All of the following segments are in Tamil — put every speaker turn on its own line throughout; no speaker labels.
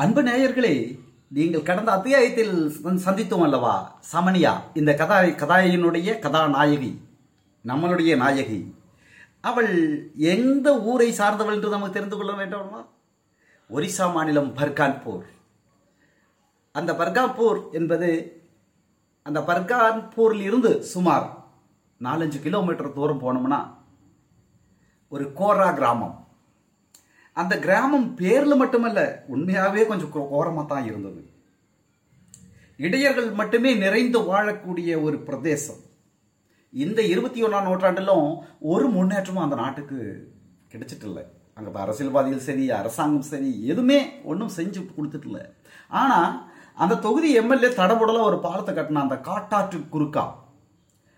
அன்பு நேயர்களே நீங்கள் கடந்த அத்தியாயத்தில் சந்தித்தோம் அல்லவா? சமனியா இந்த கதா கதாயினுடைய கதாநாயகி நம்மளுடைய நாயகி. அவள் எந்த ஊரை சார்ந்தவள் என்று நமக்கு தெரிந்து கொள்ள வேண்டாமா? ஒரிசா மாநிலம் பர்கான்பூர். அந்த பர்கான்பூர் என்பது அந்த பர்கான்பூரில் இருந்து சுமார் நாலஞ்சு கிலோமீட்டர் தூரம் போனோம்னா ஒரு கோரா கிராமம். அந்த கிராமம் பேர்ல மட்டுமல்ல உண்மையாகவே கொஞ்சம் கோரமாக தான் இருந்தது. இடையர்கள் மட்டுமே நிறைந்து வாழக்கூடிய ஒரு பிரதேசம். இந்த இருபத்தி ஒன்றாம் நூற்றாண்டிலும் ஒரு முன்னேற்றமும் அந்த நாட்டுக்கு கிடைச்சிட்டில்ல. அங்கே அரசியல்வாதிகள் சரி அரசாங்கம் சரி எதுவுமே ஒன்றும் செஞ்சு கொடுத்துட்டில்ல. ஆனால் அந்த தொகுதி எம்எல்ஏ தடபுடலாக ஒரு பாலத்தை கட்டின அந்த காட்டாற்று குறுக்கா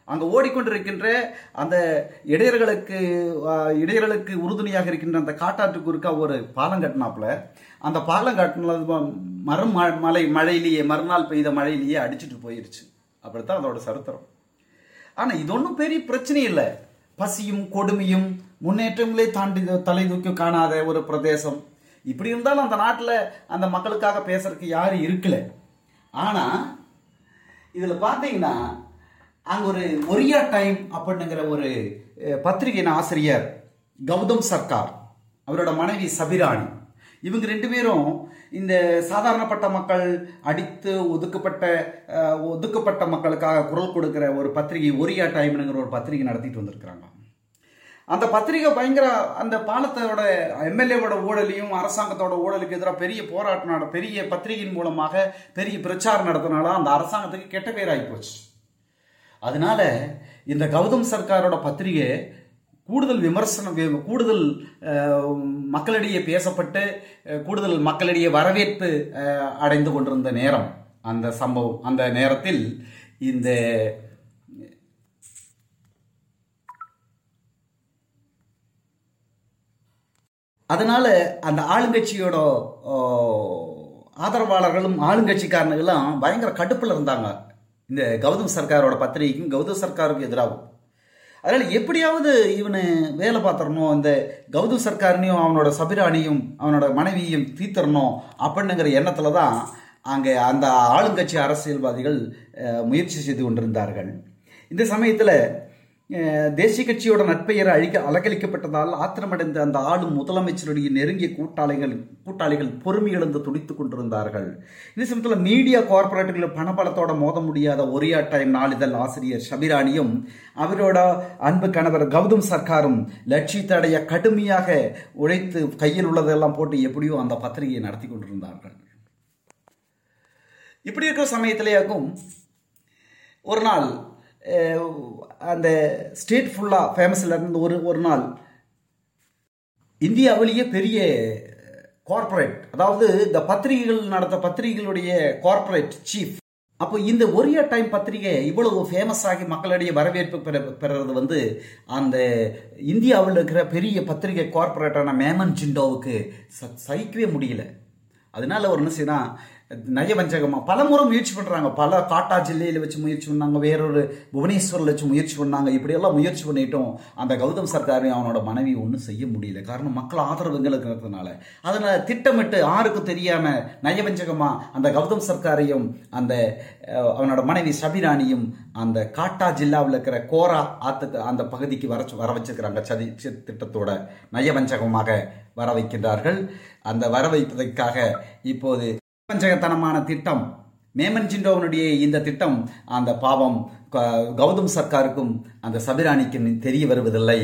அங்கே ஓடிக்கொண்டிருக்கின்ற அந்த இடையர்களுக்கு இடையர்களுக்கு உறுதுணையாக இருக்கின்ற அந்த காட்டாற்றுக்கு இருக்கா ஒரு பாலம் கட்டினாப்புல. அந்த பாலம் கட்டினது மரம் ம- மழை மழையிலேயே மறுநாள் பெய்த மழையிலேயே அடிச்சுட்டு போயிருச்சு. அப்படித்தான் அதோட சரித்திரம். ஆனால் இது ஒன்றும் பெரிய பிரச்சனை இல்லை. பசியும் கொடுமையும் முன்னேற்றங்களே தாண்டி தலை தூக்கி காணாத ஒரு பிரதேசம். இப்படி இருந்தாலும் அந்த நாட்டில் அந்த மக்களுக்காக பேசுறதுக்கு யாரும் இருக்கல. ஆனால் இதில் பார்த்தீங்கன்னா அங்கே ஒரு ஒரியா டைம் அப்படிங்கிற ஒரு பத்திரிகையின் ஆசிரியர் கௌதம் சர்க்கார் அவரோட மனைவி சபிராணி. இவங்க ரெண்டு பேரும் இந்த சாதாரணப்பட்ட மக்கள் அடித்து ஒதுக்கப்பட்ட ஒதுக்கப்பட்ட மக்களுக்காக குரல் கொடுக்கிற ஒரு பத்திரிகை ஒரியா டைம்னுங்கிற ஒரு பத்திரிகை நடத்திட்டு வந்திருக்கிறாங்க. அந்த பத்திரிகை பயங்கர அந்த பாலத்தோட எம்எல்ஏவோட ஊழலையும் அரசாங்கத்தோட ஊழலுக்கு எதிராக பெரிய போராட்டம் நட பெரிய பத்திரிகையின் மூலமாக பெரிய பிரச்சாரம் நடத்தினால அந்த அரசாங்கத்துக்கு கெட்ட பேர் ஆகிப்போச்சு அதனால இந்த கௌதம் சர்க்காரோட பத்திரிகை கூடுதல் விமர்சனம் கூடுதல் மக்களிடையே பேசப்பட்டு கூடுதல் மக்களிடையே வரவேற்பு அடைந்து கொண்டிருந்த நேரம். அந்த சம்பவம் அந்த நேரத்தில் இந்த அதனால அந்த ஆளுங்கட்சியோட ஆதரவாளர்களும் ஆளுங்கட்சிக்காரனுங்களும் பயங்கர கடுப்பில் இருந்தாங்க. இந்த கௌதம் சர்க்காரோட பத்திரிகைக்கும் கௌதம் சர்க்காருக்கும் எதிராகும். அதனால் எப்படியாவது இவனை வேலை பார்த்துடணும் இந்த கௌதம் சர்க்காரனையும் அவனோட சபிராணியும் அவனோட மனைவியையும் தீத்தரணும் அப்படின்னுங்கிற எண்ணத்தில் தான் அங்கே அந்த ஆளுங்கட்சி அரசியல்வாதிகள் முயற்சி செய்து கொண்டிருந்தார்கள். இந்த சமயத்தில் தேசிய கட்சியோட நட்பெயர் அழிக்க அலகழிக்கப்பட்டதால் ஆத்திரமடைந்த அந்த ஆளும் முதலமைச்சருடைய நெருங்கிய கூட்டாளிகள் கூட்டாளிகள் பொறுமை இழந்து துடித்துக் கொண்டிருந்தார்கள். இந்த சமயத்தில் மீடியா கார்பரேட்டுகள் பணபலத்தோட மோத முடியாத ஒரியா டைம் நாளிதழ் ஆசிரியர் ஷபிராணியும் அவரோட அன்பு கணவர் கௌதம் சர்க்காரும் லட்சியத்தை தடைய கடுமையாக உழைத்து கையில் உள்ளதெல்லாம் போட்டு எப்படியோ அந்த பத்திரிகையை நடத்தி கொண்டிருந்தார்கள். இப்படி இருக்கிற சமயத்திலேயாக்கும் ஒரு நாள் அந்த ஸ்டேட் ஃபுல்லாக ஃபேமஸில் இருந்து ஒரு ஒரு நாள். இந்தியாவிலேயே பெரிய கார்ப்பரேட் அதாவது இந்த பத்திரிகைகள் நடத்த பத்திரிகைகளுடைய கார்ப்பரேட் சீஃப் அப்போ இந்த ஒரியா டைம் பத்திரிகை இவ்வளவு ஃபேமஸ் ஆகி மக்களிடையே வரவேற்பு பெற பெறுறது வந்து அந்த இந்தியாவில் இருக்கிற பெரிய பத்திரிகை கார்ப்பரேட்டான மேமன் ஜிண்டோவுக்கு ச- சகிக்கவே முடியல. அதனால ஒரு என்ன செய்யணும் நயவஞ்சகமாக பல முறை முயற்சி பண்ணுறாங்க பல காட்டா ஜில்லையில் வச்சு முயற்சி பண்ணாங்க. வேறொரு புவனேஸ்வரில் வச்சு முயற்சி பண்ணாங்க. இப்படியெல்லாம் முயற்சி பண்ணிட்டோம் அந்த கௌதம் சர்க்காரையும் அவனோட மனைவி ஒன்றும் செய்ய முடியல. காரணம் மக்கள் ஆதரவு இருக்கிறதுனால. அதில் திட்டமிட்டு யாருக்கும் தெரியாமல் நயவஞ்சகமாக அந்த கௌதம் சர்க்காரையும் அந்த அவனோட மனைவி சபிராணியும் அந்த காட்டா ஜில்லாவில் இருக்கிற கோரா ஆத்துக்கு அந்த பகுதிக்கு வர வர வச்சுருக்கிறாங்க. சதி திட்டத்தோட நயவஞ்சகமாக வர வைக்கின்றார்கள். அந்த வர வைப்பதற்காக இப்போது வஞ்சகத்தனமான திட்டம். மேமன் ஜிண்டோவனுடைய இந்த திட்டம் அந்த பாவம் கௌதம் சர்க்காருக்கும் அந்த சபிராணிக்கும் தெரிய வருவதில்லை.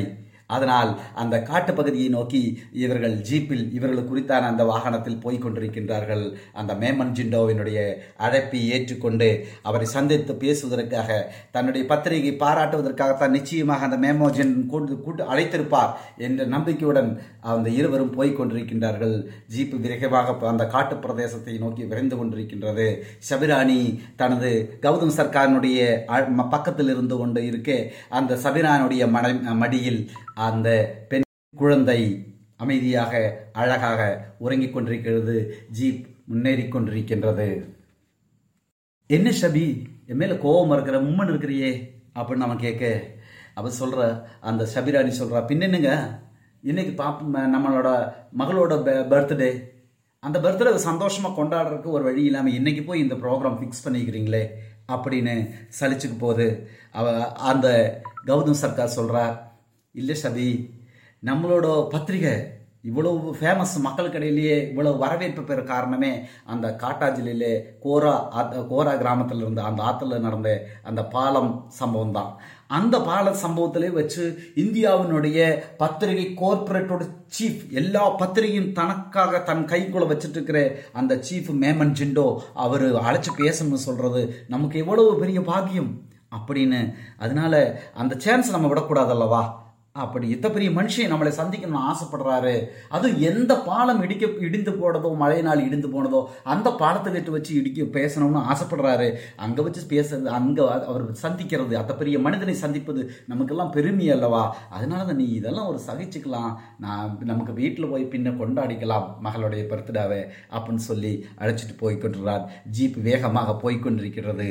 அதனால் அந்த காட்டு பகுதியை நோக்கி இவர்கள் ஜீப்பில் இவர்கள் குறித்தான அந்த வாகனத்தில் போய்க் கொண்டிருக்கின்றார்கள் அந்த மேமன் ஜிண்டோவினுடைய அழைப்பை ஏற்றுக்கொண்டு அவரை சந்தித்து பேசுவதற்காக தன்னுடைய பத்திரிகை பாராட்டுவதற்காகத்தான் நிச்சயமாக அந்த மேமோஜன் கூட்டு கூட்டு அழைத்திருப்பார் என்ற நம்பிக்கையுடன் அந்த இருவரும் போய்க் கொண்டிருக்கின்றார்கள் ஜீப்பு விரைவாக அந்த காட்டு பிரதேசத்தை நோக்கி விரைந்து கொண்டிருக்கின்றது. சபிராணி தனது கௌதம் சர்க்காரினுடைய அ- ம- பக்கத்தில் இருந்து கொண்டு இருக்க அந்த சபிரானுடைய மடியில் அந்த பெண் குழந்தை அமைதியாக அழகாக உறங்கிக் கொண்டிருக்கிறது ஜீப் முன்னேறிக் கொண்டிருக்கின்றது. என்ன ஷபி? என் மேல கோபம் இருக்கிற மும்மன் இருக்கிறியே அப்படின்னு நம்ம கேட்க. அவ சொல்ற அந்த ஷபிராணி சொல்றா பின்னென்னுங்க இன்னைக்கு பாப்ப நம்மளோட மகளோட பர்த்டே. அந்த பர்த்டே சந்தோஷமாக கொண்டாடுறதுக்கு ஒரு வழி இல்லாமல் இன்னைக்கு போய் இந்த ப்ரோக்ராம் ஃபிக்ஸ் பண்ணிக்கிறீங்களே? அப்படின்னு சலிச்சுக்கு போகுது அவ அந்த கௌதம் சர்க்கார் சொல்கிறார் இல்லை சதி நம்மளோட பத்திரிகை இவ்வளவு ஃபேமஸ் மக்களுக்கிடையிலேயே இவ்வளவு வரவேற்பு பெற காரணமே அந்த காட்டாஜிலே கோரா ஆத் கோரா கிராமத்தில் இருந்த அந்த ஆற்றுல நடந்த அந்த பாலம் சம்பவம் தான் அந்த பால சம்பவத்திலே வச்சு இந்தியாவினுடைய பத்திரிகை கோர்பரேட்டோட சீஃப் எல்லா பத்திரிகையும் தனக்காக தன் கைக்குள்ள வச்சுட்டு இருக்கிற அந்த சீஃப் மேமன் ஜிண்டோ அவர் அழைச்சி பேசணும்னு சொல்கிறது நமக்கு எவ்வளவு பெரிய பாக்கியம். அப்படின்னு அதனால அந்த சான்ஸ் நம்ம விடக்கூடாது அல்லவா? அப்படி இத்த பெரிய மனுஷன் நம்மளை சந்திக்கணும்னு ஆசைப்படுறாரு. அது எந்த பாலம் இடிக்க இடிந்து போனதோ மழையினால் இடிந்து போனதோ அந்த பாலத்தை கட்டு வச்சு இடிக்க பேசணும்னு ஆசைப்படுறாரு. அங்கே வச்சு பேசுறது அங்கே அவர் சந்திக்கிறது அத்த பெரிய மனிதனை சந்திப்பது நமக்கெல்லாம் பெருமை அல்லவா? அதனால தான் நீ இதெல்லாம் ஒரு சகிச்சுக்கலாம். நான் நமக்கு வீட்டில் போய் பின்ன கொண்டாடிக்கலாம் மகளுடைய பர்த்டாவை அப்படின்னு சொல்லி அழைச்சிட்டு போய் ஜீப் வேகமாக போய்கொண்டிருக்கிறது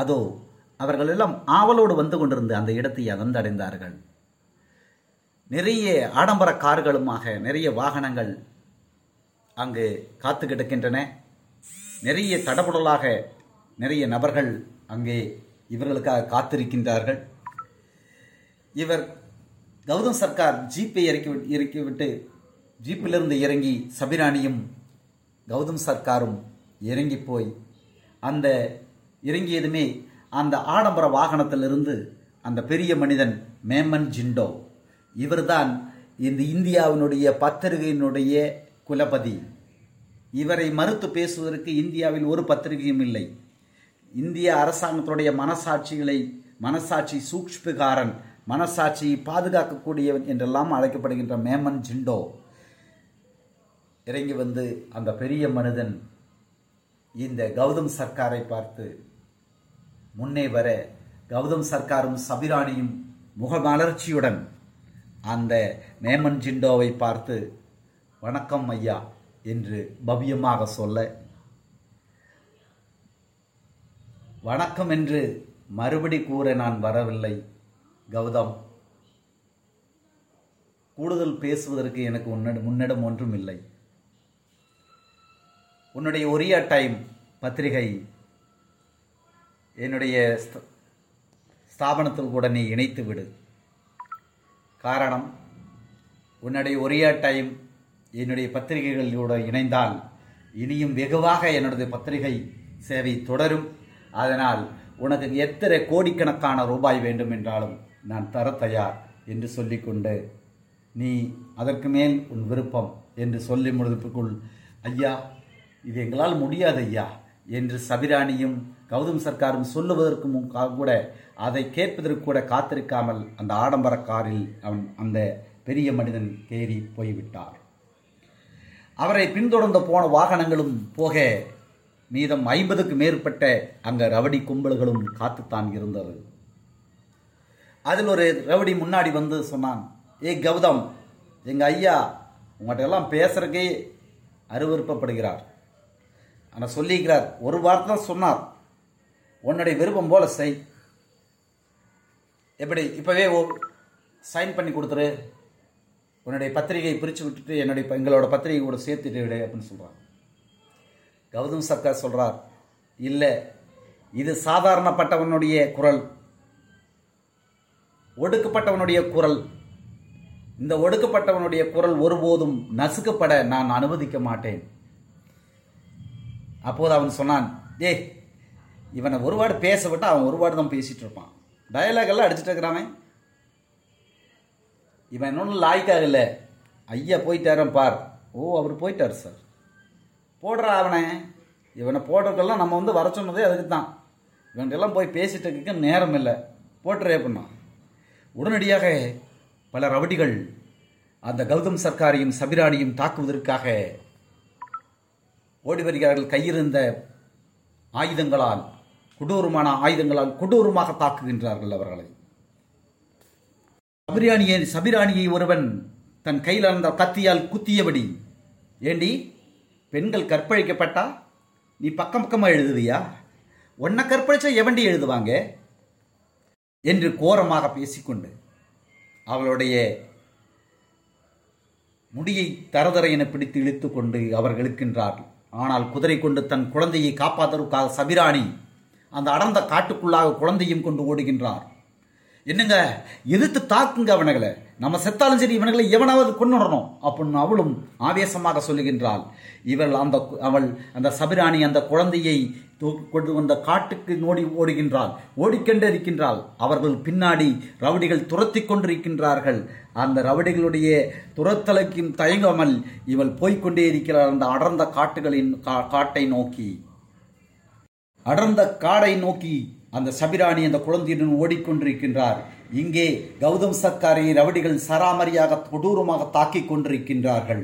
அதோ அவர்கள் எல்லாம் ஆவலோடு வந்து கொண்டிருந்த அந்த இடத்தை வந்தடைந்தார்கள் நிறைய ஆடம்பர கார்களுமாக நிறைய வாகனங்கள் அங்கு காத்து கிடக்கின்றன. நிறைய தடபுடலாக நிறைய நபர்கள் அங்கே இவர்களுக்காக காத்திருக்கின்றார்கள். இவர் கௌதம் சர்க்கார் ஜீப்பை இறக்கி இறக்கிவிட்டு ஜீப்பிலிருந்து இறங்கி சபிராணியும் கௌதம் சர்க்காரும் இறங்கி போய் அந்த இறங்கியதுமே அந்த ஆடம்பர வாகனத்திலிருந்து அந்த பெரிய மனிதன் மேமன் ஜிண்டோ. இவர்தான் இந்த இந்தியாவினுடைய பத்திரிகையினுடைய குலபதி. இவரை மறுத்து பேசுவதற்கு இந்தியாவில் ஒரு பத்திரிகையும் இல்லை. இந்திய அரசாங்கத்துடைய மனசாட்சிகளை மனசாட்சி சூக்ஷ்மகாரன் மனசாட்சியை பாதுகாக்கக்கூடியவன் என்றெல்லாம் அழைக்கப்படுகின்ற மேமன் ஜிண்டோ. இறங்கி வந்து அந்த பெரிய மனிதன் இந்த கௌதம் சர்க்காரை பார்த்து முன்னே வர கௌதம் சர்க்காரும் சபிராணியும் முகமலர்ச்சியுடன் அந்த மேமன் ஜிண்டோவை பார்த்து வணக்கம் ஐயா என்று பவ்யமாக சொல்ல வணக்கம் என்று மறுபடி கூற நான் வரவில்லை கௌதம். கூடுதல் பேசுவதற்கு எனக்கு உன்னிடம் முன்னிடம் ஒன்றும் இல்லை உன்னுடைய ஒரியா டைம் பத்திரிகை என்னுடைய ஸ்த- ஸ்தாபனத்தில் கூட நீ இணைத்து விடு. காரணம் உன்னுடைய ஒரியா டைம் என்னுடைய பத்திரிகைகளோடு இணைந்தால் இனியும் வெகுவாக என்னுடைய பத்திரிகை சேவை தொடரும். அதனால் உனக்கு எத்தனை கோடிக்கணக்கான ரூபாய் வேண்டும் என்றாலும் நான் தர தயார் என்று சொல்லிக்கொண்டு நீ அதற்கு மேல் உன் விருப்பம் என்று சொல்லி முடிப்புக்குள் ஐயா இது எங்களால் முடியாது ஐயா என்று சபிராணியும் கௌதம் சர்க்காரும் சொல்லுவதற்கு கூட அதை கேட்பதற்கு கூட காத்திருக்காமல் அந்த ஆடம்பர காரில் அவன் அந்த பெரிய மனிதன் தேறி போய்விட்டார். அவரை பின்தொடர்ந்து போன வாகனங்களும் போக மீதம் ஐம்பதுக்கு மேற்பட்ட அங்க ரவடி கும்பல்களும் காத்துத்தான் இருந்தது. அதில் ஒரு ரவுடி முன்னாடி வந்து சொன்னான் ஏ கௌதம் எங்க ஐயா உங்கள்கிட்ட எல்லாம் பேசுகிறக்கே அருவருப்பப்படுகிறார். ஆனால் சொல்லிக்கிறார் ஒரு வார்த்தை தான் சொன்னார். உன்னுடைய விருப்பம் போல செய். எப்படி? இப்பவே சைன் பண்ணி கொடுத்துரு. உன்னுடைய பத்திரிகையை பிரித்து விட்டுட்டு என்னுடைய எங்களோட பத்திரிகை கூட சேர்த்துட்டு விடு அப்படின்னு சொல்கிறாங்க கௌதம் சர்க்கார் சொல்கிறார் இல்லை இது சாதாரணப்பட்டவனுடைய குரல். ஒடுக்கப்பட்டவனுடைய குரல். இந்த ஒடுக்கப்பட்டவனுடைய குரல் ஒருபோதும் நசுக்கப்பட நான் அனுமதிக்க மாட்டேன். அப்போது அவன் சொன்னான் ஏய் இவனை ஒரு வார்டு பேச விட்டு அவன் ஒரு வார்டு தான் பேசிட்டு இருப்பான். டயலாக் எல்லாம் அடிச்சுட்டு இருக்கிறாமே இவன் இன்னொன்று லாய்க்காக இல்லை. ஐயா போயிட்டாரன் பார். ஓ அவர் போயிட்டார் சார் போடுறா அவனை. இவனை போடுறதுக்கெல்லாம் நம்ம வந்து வர சொன்னதே அதுக்கு தான் இவன்கிட்டலாம் போய் பேசிட்டு இருக்க நேரம் இல்லை. போட்டுறே அப்படின்னா. உடனடியாக பல ரவடிகள் அந்த கௌதம் சர்க்காரையும் சபிராணியும் தாக்குவதற்காக ஓடி வருகிறார்கள் கையிருந்த ஆயுதங்களால். கொடூரமான ஆயுதங்களால் கொடூரமாக தாக்குகின்றார்கள் அவர்களை. சபிராணியை சபிராணியை ஒருவன் தன் கையில் அந்த கத்தியால் குத்தியபடி ஏண்டி பெண்கள் கற்பழிக்கப்பட்டா? நீ பக்கம் பக்கமாக எழுதுவியா? உன்னை கற்பழிச்சா எவண்டி எழுதுவாங்க? என்று கோரமாக பேசிக்கொண்டு அவளுடைய முடியை தரதர என பிடித்து இழுத்து கொண்டு அவர்கள் இருக்கின்றார்கள். ஆனால் குதிரை கொண்டு தன் குழந்தையை காப்பாற்றுவதற்காக சபிராணி அந்த அடர்ந்த காட்டுக்குள்ளாக குழந்தையும் கொண்டு ஓடுகின்றார். என்னங்க எதிர்த்து தாக்குங்க அவனுகளை? நம்ம செத்தாலும் சரி இவனுங்களை எவனாவது கொண்டுடணும் அப்படின்னு அவளும் ஆவேசமாக சொல்லுகின்றாள். இவள் அந்த அவள் அந்த சபிராணி அந்த குழந்தையை கொண்டு வந்த காட்டுக்கு நோடி ஓடுகின்றாள். ஓடிக்கொண்டே இருக்கின்றாள். அவர்கள் பின்னாடி ரவுடிகள் துரத்தி கொண்டிருக்கின்றார்கள். அந்த ரவுடிகளுடைய துரத்தலுக்கும் தயங்காமல் இவள் போய்க்கொண்டே இருக்கிறாள் அந்த அடர்ந்த காட்டுகளின் கா- காட்டை நோக்கி. அடர்ந்த காடை நோக்கி அந்த சபிராணி அந்த குழந்தையுடன் ஓடிக்கொண்டிருக்கின்றார். இங்கே கௌதம் சர்க்காரை ரவுடிகள் சராமரியாக கொடூரமாக தாக்கிக் கொண்டிருக்கின்றார்கள்.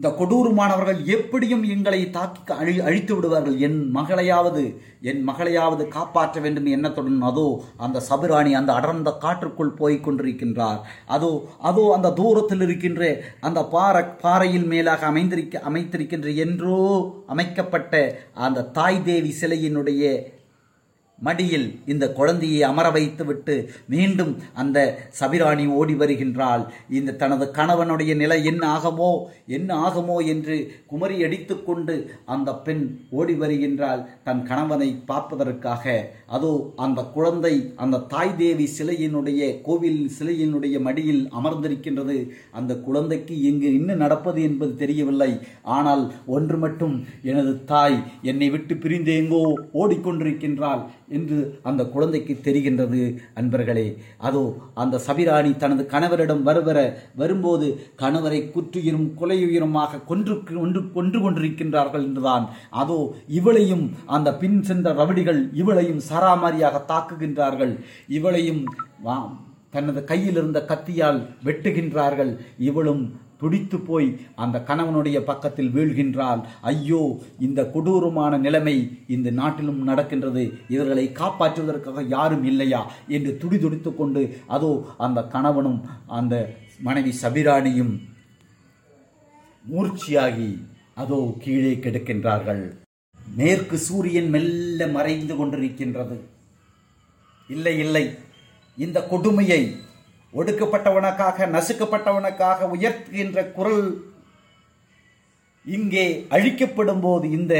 இந்த கொடூரமானவர்கள் எப்படியும் எங்களை தாக்கி அழி அழித்து விடுவார்கள். என் மகளையாவது என் மகளையாவது காப்பாற்ற வேண்டும் எண்ணத்துடன். அதோ அந்த சபிராணி அந்த அடர்ந்த காற்றுக்குள் போய் கொண்டிருக்கின்றார். அதோ அதோ அந்த தூரத்தில் இருக்கின்ற அந்த பாறை பாறையில் மேலாக அமைந்திருக்க அமைத்திருக்கின்ற என்றோ அமைக்கப்பட்ட அந்த தாய் தேவி சிலையினுடைய மடியில் இந்த குழந்தையை அமர வைத்துவிட்டு மீண்டும் அந்த சபிராணி ஓடி வருகின்றாள். இந்த தனது கணவனுடைய நிலை என்ன ஆகமோ என்ன ஆகுமோ என்று குமரி அடித்துக்கொண்டு அந்த பெண் ஓடி வருகின்றாள். தன் கணவனை பார்ப்பதற்காக. அதோ அந்த குழந்தை அந்த தாய் தேவி சிலையினுடைய கோவில் சிலையினுடைய மடியில் அமர்ந்திருக்கின்றது. அந்த குழந்தைக்கு இங்கு இன்னும் நடப்பது என்பது தெரியவில்லை. ஆனால் ஒன்று மட்டும் எனது தாய் என்னை விட்டு பிரிந்து எங்கோ ஓடிக்கொண்டிருக்கின்றாள். என்று அந்த குழந்தைக்கு தெரிகின்றது அன்பர்களே. அதோ அந்த சபிராணி தனது கணவரிடம் வருவர வரும்போது கணவரை குற்றுயிரும் கொலையுயிரமாக கொன்று கொன்று கொன்று கொண்டிருக்கின்றார்கள் என்றுதான். அதோ இவளையும் அந்த பின் சென்ற ரவடிகள் இவளையும் சராமாரியாக தாக்குகின்றார்கள். இவளையும் வா- தனது கையில் இருந்த கத்தியால் வெட்டுகின்றார்கள். இவளும் பிடித்து போய் அந்த கணவனுடைய பக்கத்தில் வீழ்கின்றால் ஐயோ இந்த கொடூரமான நிலைமை இந்த நாட்டிலும் நடக்கின்றது. இவர்களை காப்பாற்றுவதற்காக யாரும் இல்லையா? என்று துடிதுடித்து கொண்டு அதோ அந்த கணவனும் அந்த மனைவி சபிராணியும் மூர்ச்சியாகி அதோ கீழே கிடக்கின்றார்கள். மேற்கு சூரியன் மெல்ல மறைந்து கொண்டிருக்கின்றது. இல்லை இல்லை. இந்த கொடுமையை ஒடுக்கப்பட்டவனுக்காக நசுக்கப்பட்டவனுக்காக உயர்த்துகின்ற குரல் இங்கே அழிக்கப்படும் போது இந்த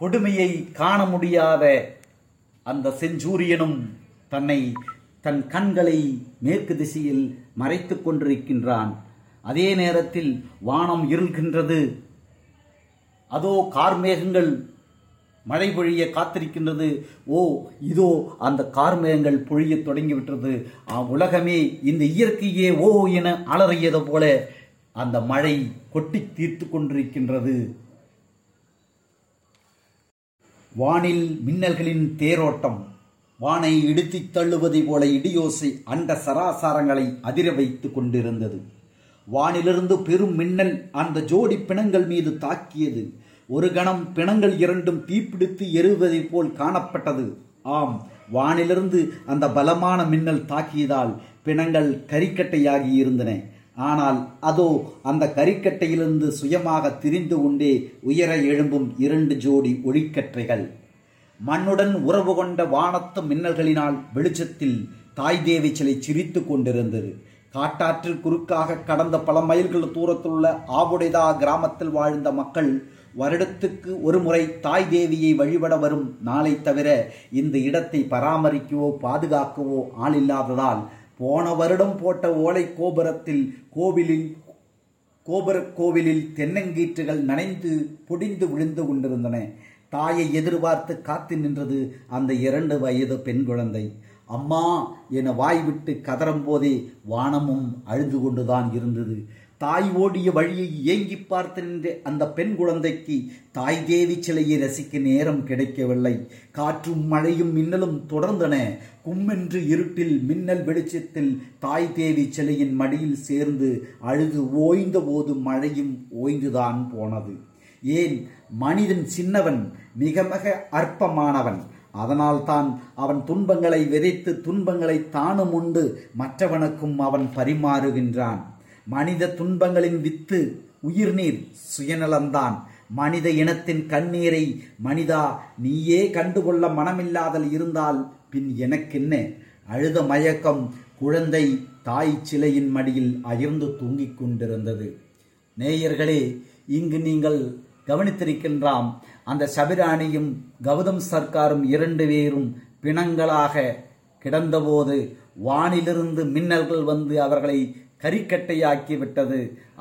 கொடுமையை காண முடியாத அந்த செஞ்சூரியனும் தன்னை தன் கண்களை மேற்கு திசையில் மறைத்து கொண்டிருக்கின்றான். அதே நேரத்தில் வானம் இருள்கின்றது. அதோ கார்மேகங்கள் மழை பொழிய காத்திருக்கின்றது. ஓ இதோ அந்த கார்மேகங்கள் பொழியத் தொடங்கிவிட்டது. ஆ, உலகமே இந்த இயற்கையே ஓ என அலறியது போல அந்த மழை கொட்டி தீர்த்து கொண்டிருக்கின்றது. வானில் மின்னல்களின் தேரோட்டம். வானை இடித்து தள்ளுவதை போல இடியோசை அண்ட சராசாரங்களை அதிர வைத்து கொண்டிருந்தது. வானிலிருந்து பெரும் மின்னல் அந்த ஜோடி பிணங்கள் மீது தாக்கியது. ஒரு கணம் பிணங்கள் இரண்டும் தீப்பிடித்து எருவதைப் போல் காணப்பட்டது. ஆம் வானிலிருந்து அந்த பலமான மின்னல் தாக்கியதால் பிணங்கள் கரிக்கட்டையாகி இருந்தன. ஆனால் அதோ அந்த கரிக்கட்டையிலிருந்து சுயமாக திரிந்து கொண்டே உயர எழும்பும் இரண்டு ஜோடி ஒளிக்கற்றைகள். மண்ணுடன் உறவு கொண்ட வானத்து மின்னல்களினால் வெளிச்சத்தில் தாய் தேவி சிலை சிரித்து கொண்டிருந்தது. காட்டாற்றில் குறுக்காக கடந்த பல மைல்கள் தூரத்தில் உள்ள ஆவுடைதா கிராமத்தில் வாழ்ந்த மக்கள் வருடத்துக்கு ஒரு முறை தாய் தேவியை வழிபட வரும் நாளை தவிர இந்த இடத்தை பராமரிக்கவோ பாதுகாக்கவோ ஆள் இல்லாததால் போன வருடம் போட்ட ஓலை கோபுரத்தில் கோவிலில் கோபுர கோவிலில் தென்னங்கீற்றுகள் நனைந்து பொடிந்து விழுந்து கொண்டிருந்தன. தாயை எதிர்பார்த்து காத்து நின்றது அந்த இரண்டு வயது பெண் குழந்தை. அம்மா என வாய் விட்டு கதறும் போதே வானமும் அழுது கொண்டுதான் இருந்தது. தாய் ஓடிய வழியை ஏங்கி பார்த்து நின்ற அந்த பெண் குழந்தைக்கு தாய் தேவி சிலையை ரசிக்க நேரம் கிடைக்கவில்லை. காற்றும் மழையும் மின்னலும் தொடர்ந்தன. கும்மென்று இருட்டில் மின்னல் வெளிச்சத்தில் தாய் தேவி சிலையின் மடியில் சேர்ந்து அழுது ஓய்ந்த போது மழையும் ஓய்ந்துதான் போனது. ஏன்? மனிதன் சின்னவன் மிக மிக அற்பமானவன். அதனால்தான் அவன் துன்பங்களை விதைத்து துன்பங்களை தானும் உண்டு மற்றவனுக்கும் அவன் பரிமாறுகின்றான். மனித துன்பங்களின் வித்து உயிர்நீர் சுயநலம்தான். மனித இனத்தின் கண்ணீரை மனிதா நீயே கண்டுகொள்ள மனமில்லாதல் இருந்தால் பின் எனக்கென்ன? அழுத மயக்கம் குழந்தை தாய் சிலையின் மடியில் அயர்ந்து தூங்கிக் கொண்டிருந்தது. நேயர்களே இங்கு நீங்கள் கவனித்திருக்கின்றாம் அந்த சபிராணியும் கௌதம் சர்க்காரும் இரண்டு பேரும் பிணங்களாக கிடந்தபோது வானிலிருந்து மின்னல்கள் வந்து அவர்களை கறிக்கட்டையாக்கிவிட்டது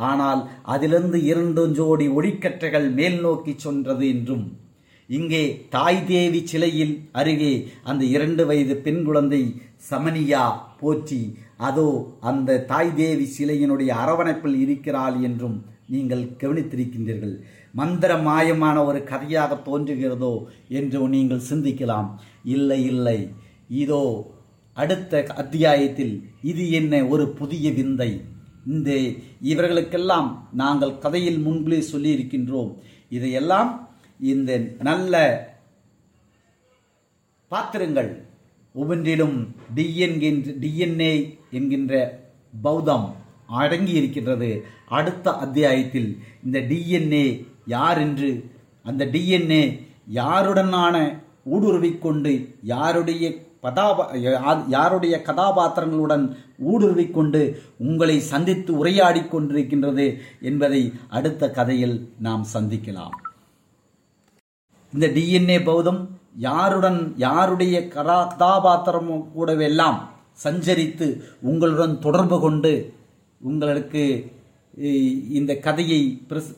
ஆனால் அதிலிருந்து இரண்டு ஜோடி ஒளிக்கற்றைகள் மேல் நோக்கி சென்றது என்றும் இங்கே தாய் தேவி சிலையில் அருகே அந்த இரண்டு வயது பெண் குழந்தை சமனியா போற்றி அதோ அந்த தாய் தேவி சிலையினுடைய அரவணைப்பில் இருக்கிறாள் என்றும் நீங்கள் கவனித்திருக்கின்றீர்கள். மந்திர மாயமான ஒரு கதையாக தோன்றுகிறதோ என்று நீங்கள் சிந்திக்கலாம். இல்லை இல்லை. இதோ அடுத்த அத்தியாயத்தில் இது என்ன ஒரு புதிய விந்தை? இந்த இவர்களுக்கெல்லாம் நாங்கள் கதையில் முன்பே சொல்லியிருக்கின்றோம். இதையெல்லாம் இந்த நல்ல பாத்திரங்கள் ஒவ்வொன்றிலும் டிஎன்கின்ற டிஎன்ஏ என்கின்ற பௌதம் அடங்கி இருக்கின்றது அடுத்த அத்தியாயத்தில் இந்த டிஎன்ஏ யார் என்று அந்த டிஎன்ஏ யாருடனான ஊடுருவிக் கொண்டு யாருடைய கதாபா யாருடைய கதாபாத்திரங்களுடன் ஊடுருவிக் கொண்டு உங்களை சந்தித்து உரையாடிக் கொண்டிருக்கின்றது என்பதை அடுத்த கதையில் நாம் சந்திக்கலாம். இந்த டிஎன்ஏ பௌதம் யாருடன் யாருடைய கதா கதாபாத்திரம் கூடவெல்லாம் சஞ்சரித்து உங்களுடன் தொடர்பு கொண்டு உங்களுக்கு இந்த கதையை பிரஸ்